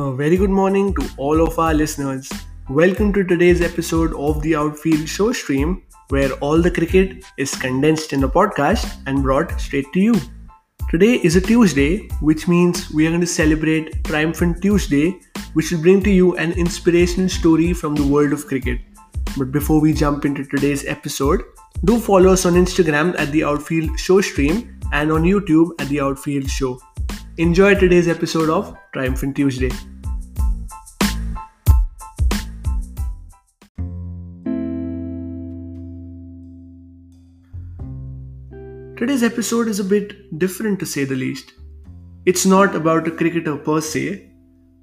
A very good morning to all of our listeners. Welcome to today's episode of the Outfield Show Stream, where all the cricket is condensed in a podcast and brought straight to you. Today is a Tuesday, which means we are going to celebrate Triumphant Tuesday, which will bring to you an inspirational story from the world of cricket. But before we jump into today's episode, do follow us on Instagram at the Outfield Show Stream and on YouTube at the Outfield Show. Enjoy today's episode of Triumphant Tuesday. Today's episode is a bit different to say the least. It's not about a cricketer per se,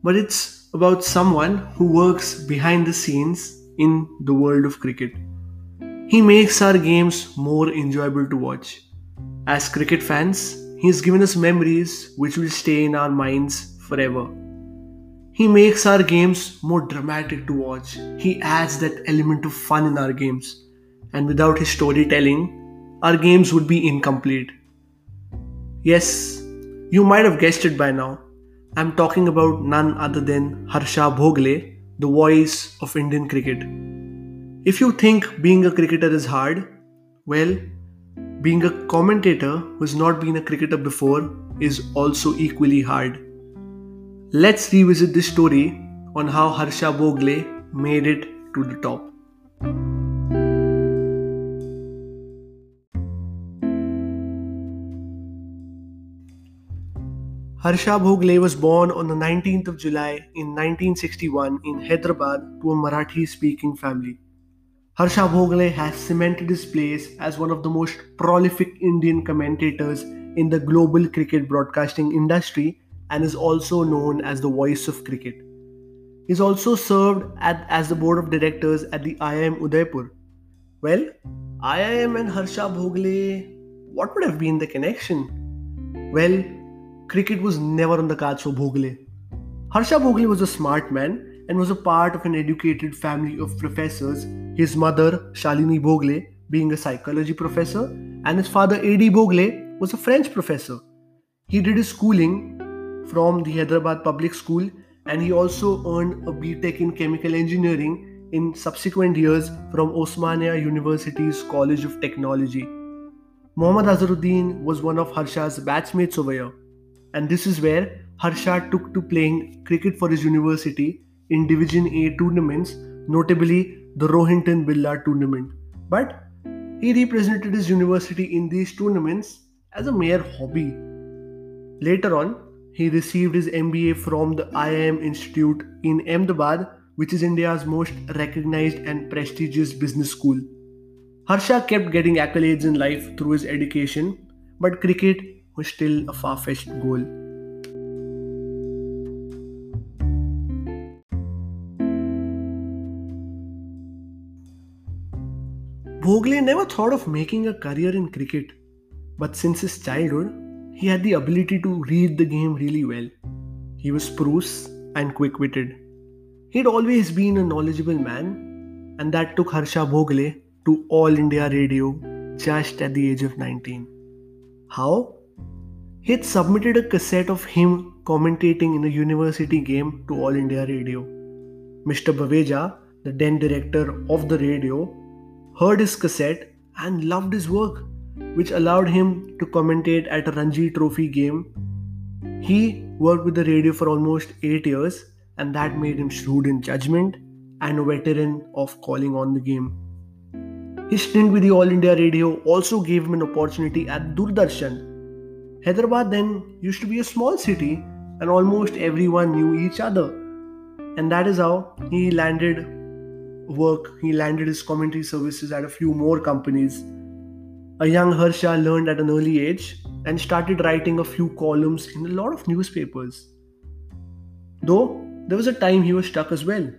but it's about someone who works behind the scenes in the world of cricket. He makes our games more enjoyable to watch. As cricket fans, He's given us memories which will stay in our minds forever. He makes our games more dramatic to watch. He adds that element of fun in our games. And without his storytelling, our games would be incomplete. Yes, you might have guessed it by now. I'm talking about none other than Harsha Bhogle, the voice of Indian cricket. If you think being a cricketer is hard, well, being a commentator who's not been a cricketer before is also equally hard. Let's revisit this story on how Harsha Bhogle made it to the top. Harsha Bhogle was born on the 19th of July in 1961 in Hyderabad to a Marathi speaking family. Harsha Bhogle has cemented his place as one of the most prolific Indian commentators in the global cricket broadcasting industry and is also known as the voice of cricket. He's also served at, as the board of directors at the IIM Udaipur. Well, IIM and Harsha Bhogle, what would have been the connection? Well, cricket was never on the cards for Bhogle. Harsha Bhogle was a smart man and was a part of an educated family of professors, his mother, Shalini Bhogle, being a psychology professor, and his father, A.D. Bhogle, was a French professor. He did his schooling from the Hyderabad Public School and he also earned a BTech in chemical engineering in subsequent years from Osmania University's College of Technology. Muhammad Azharuddin was one of Harsha's batchmates over here, and this is where Harsha took to playing cricket for his university in Division A tournaments, notably the Rohinton Baria tournament. But he represented his university in these tournaments as a mere hobby. Later on, he received his MBA from the IIM Institute in Ahmedabad, which is India's most recognized and prestigious business school. Harsha kept getting accolades in life through his education, but cricket was still a far fetched goal. Bhogle never thought of making a career in cricket, but since his childhood, he had the ability to read the game really well. He was spruce and quick witted. He'd always been a knowledgeable man, and that took Harsha Bhogle to All India Radio just at the age of 19. How? He'd submitted a cassette of him commentating in a university game to All India Radio. Mr. Baveja, the then director of the radio, heard his cassette and loved his work, which allowed him to commentate at a Ranji Trophy game. He worked with the radio for almost 8 years, and that made him shrewd in judgment and a veteran of calling on the game. His stint with the All India Radio also gave him an opportunity at Doordarshan. Hyderabad then used to be a small city, and almost everyone knew each other. And that is how he landed work, he landed his commentary services at a few more companies. A young Harsha learned at an early age and started writing a few columns in a lot of newspapers. Though there was a time he was stuck as well.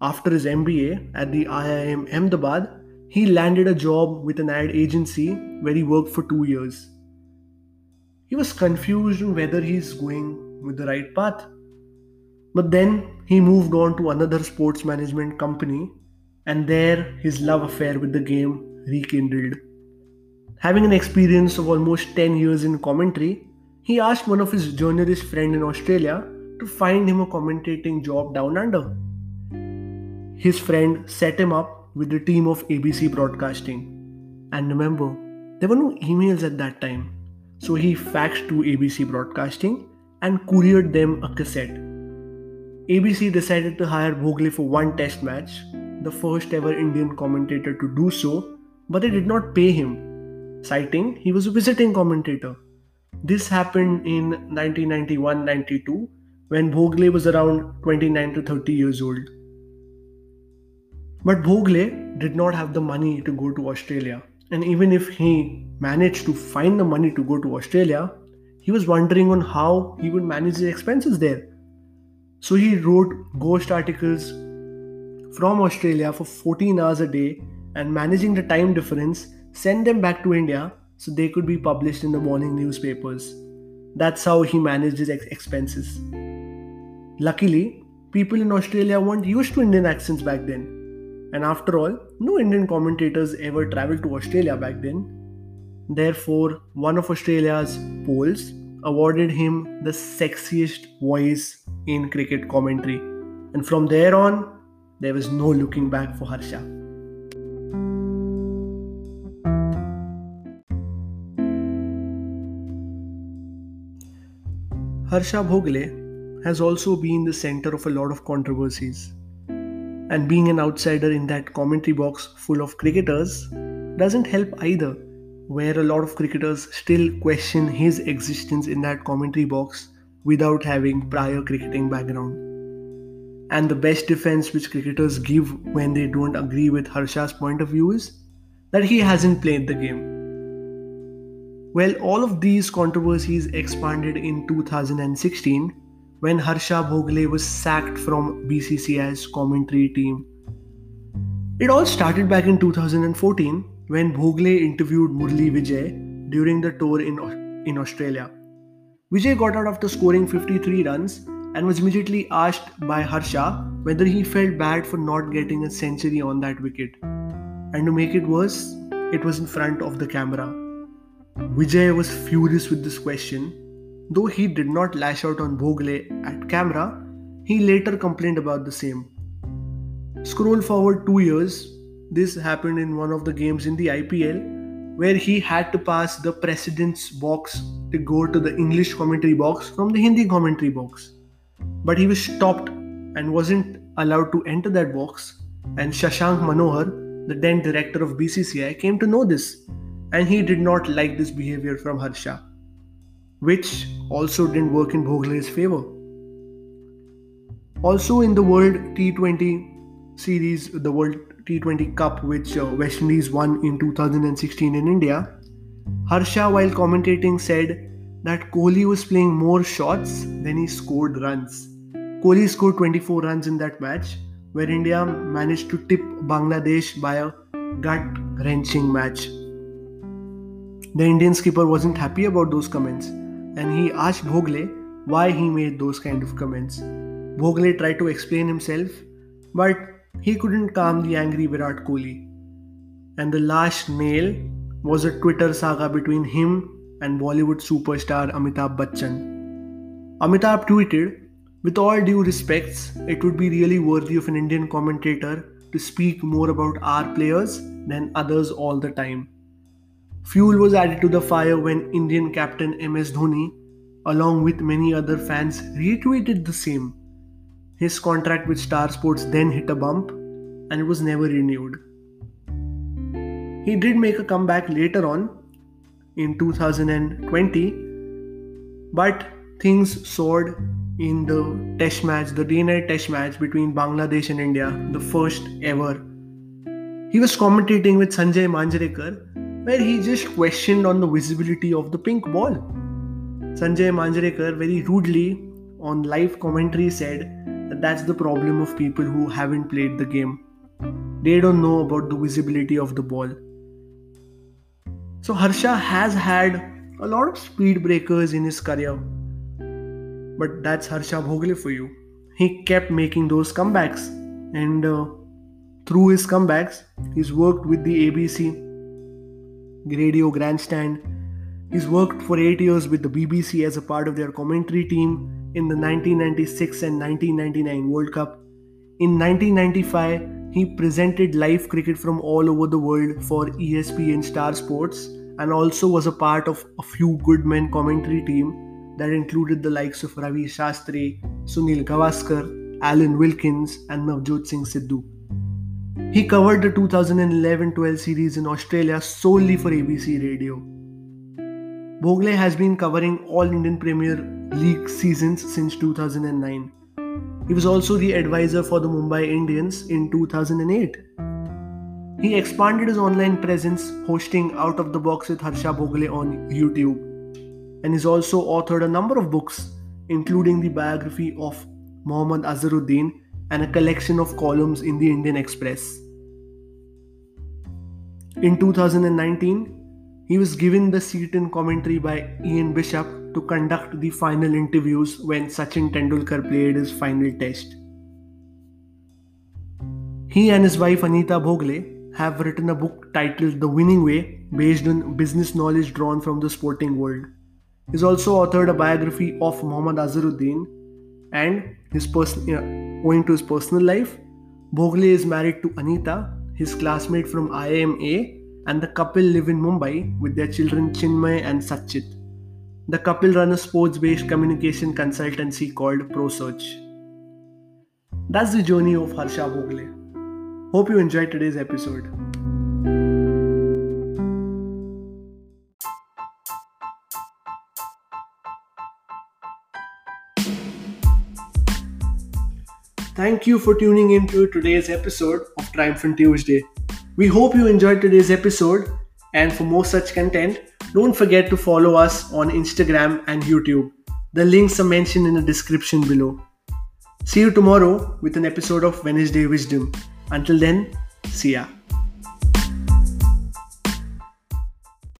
After his MBA at the IIM Ahmedabad, he landed a job with an ad agency where he worked for two years. He was confused on whether he's going with the right path. But then he moved on to another sports management company, and there his love affair with the game rekindled. Having an experience of almost 10 years in commentary, he asked one of his journalist friend in Australia to find him a commentating job down under. His friend set him up with the team of ABC Broadcasting. And remember, there were no emails at that time. So he faxed to ABC Broadcasting and couriered them a cassette. ABC decided to hire Bhogle for one test match, the first ever Indian commentator to do so, but they did not pay him, citing he was a visiting commentator. This happened in 1991 92 when Bhogle was around 29 to 30 years old. But Bhogle did not have the money to go to Australia. And even if he managed to find the money to go to Australia, he was wondering on how he would manage his expenses there. So he wrote ghost articles from Australia for 14 hours a day and managing the time difference, send them back to India so they could be published in the morning newspapers. That's how he managed his ex- expenses. Luckily, people in Australia weren't used to Indian accents back then. And after all, no Indian commentators ever traveled to Australia back then. Therefore, one of Australia's polls awarded him the sexiest voice in cricket commentary. And from there on, there was no looking back for Harsha. Harsha Bhogle has also been the center of a lot of controversies. And being an outsider in that commentary box full of cricketers doesn't help either, where a lot of cricketers still question his existence in that commentary box without having prior cricketing background. And the best defense which cricketers give when they don't agree with Harsha's point of view is that he hasn't played the game. Well, all of these controversies expanded in 2016 when Harsha Bhogle was sacked from BCCI's commentary team. It all started back in 2014 when Bhogle interviewed Murli Vijay during the tour in, in Australia. Vijay got out after scoring 53 runs and was immediately asked by Harsha whether he felt bad for not getting a century on that wicket. And to make it worse, it was in front of the camera. Vijay was furious with this question. Though he did not lash out on Bhogle at camera, he later complained about the same. Scroll forward two years, this happened in one of the games in the IPL where he had to pass the president's box to go to the English commentary box from the Hindi commentary box. But he was stopped and wasn't allowed to enter that box. And Shashank Manohar, the then director of BCCI, came to know this and he did not like this behavior from Harsha, which also didn't work in Bhogle's favor. Also, in the World T20 series, the World T20 Cup, which uh, West Indies won in 2016 in India, Harsha, while commentating, said that Kohli was playing more shots than he scored runs. Kohli scored 24 runs in that match, where India managed to tip Bangladesh by a gut wrenching match. The Indian skipper wasn't happy about those comments and he asked Bhogle why he made those kind of comments. Bhogle tried to explain himself, but he couldn't calm the angry Virat Kohli. And the last nail was a Twitter saga between him and Bollywood superstar Amitabh Bachchan. Amitabh tweeted, With all due respects, it would be really worthy of an Indian commentator to speak more about our players than others all the time. Fuel was added to the fire when Indian captain MS Dhoni, along with many other fans, retweeted the same. His contract with Star Sports then hit a bump and it was never renewed. He did make a comeback later on in 2020, but things soared in the test match, the night test match between Bangladesh and India, the first ever. He was commentating with Sanjay Manjrekar where he just questioned on the visibility of the pink ball. Sanjay Manjrekar very rudely on live commentary said that's the problem of people who haven't played the game. They don't know about the visibility of the ball. So Harsha has had a lot of speed breakers in his career. But that's Harsha Bhogle for you. He kept making those comebacks and uh, through his comebacks, he's worked with the ABC Radio Grandstand. He's worked for eight years with the BBC as a part of their commentary team in the 1996 and 1999 World Cup. In 1995, he presented live cricket from all over the world for ESPN Star Sports and also was a part of a few good men commentary team that included the likes of Ravi Shastri, Sunil Gavaskar, Alan Wilkins, and Navjot Singh Sidhu. He covered the 2011 12 series in Australia solely for ABC Radio. Bhogle has been covering all Indian Premier League seasons since 2009. He was also the advisor for the Mumbai Indians in 2008. He expanded his online presence, hosting Out of the Box with Harsha Bhogle on YouTube, and he's also authored a number of books, including the biography of Mohammad Azharuddin and a collection of columns in the Indian Express. In 2019, he was given the seat in commentary by Ian Bishop to conduct the final interviews when Sachin Tendulkar played his final test. He and his wife Anita Bhogle have written a book titled The Winning Way based on business knowledge drawn from the sporting world. He's also authored a biography of Mohammad Azharuddin and his Owing to his personal life, Bhogle is married to Anita, his classmate from IIMA, and the couple live in Mumbai with their children Chinmay and Sachit. The couple run a sports based communication consultancy called ProSearch. That's the journey of Harsha Bhogle. Hope you enjoyed today's episode. Thank you for tuning in to today's episode of Triumphant Tuesday. We hope you enjoyed today's episode, and for more such content, don't forget to follow us on Instagram and YouTube. The links are mentioned in the description below. See you tomorrow with an episode of Wednesday Wisdom. Until then, see ya.